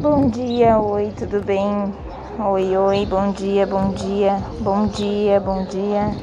Bom dia, oi, tudo bem? Oi, oi, bom dia, bom dia, bom dia, bom dia.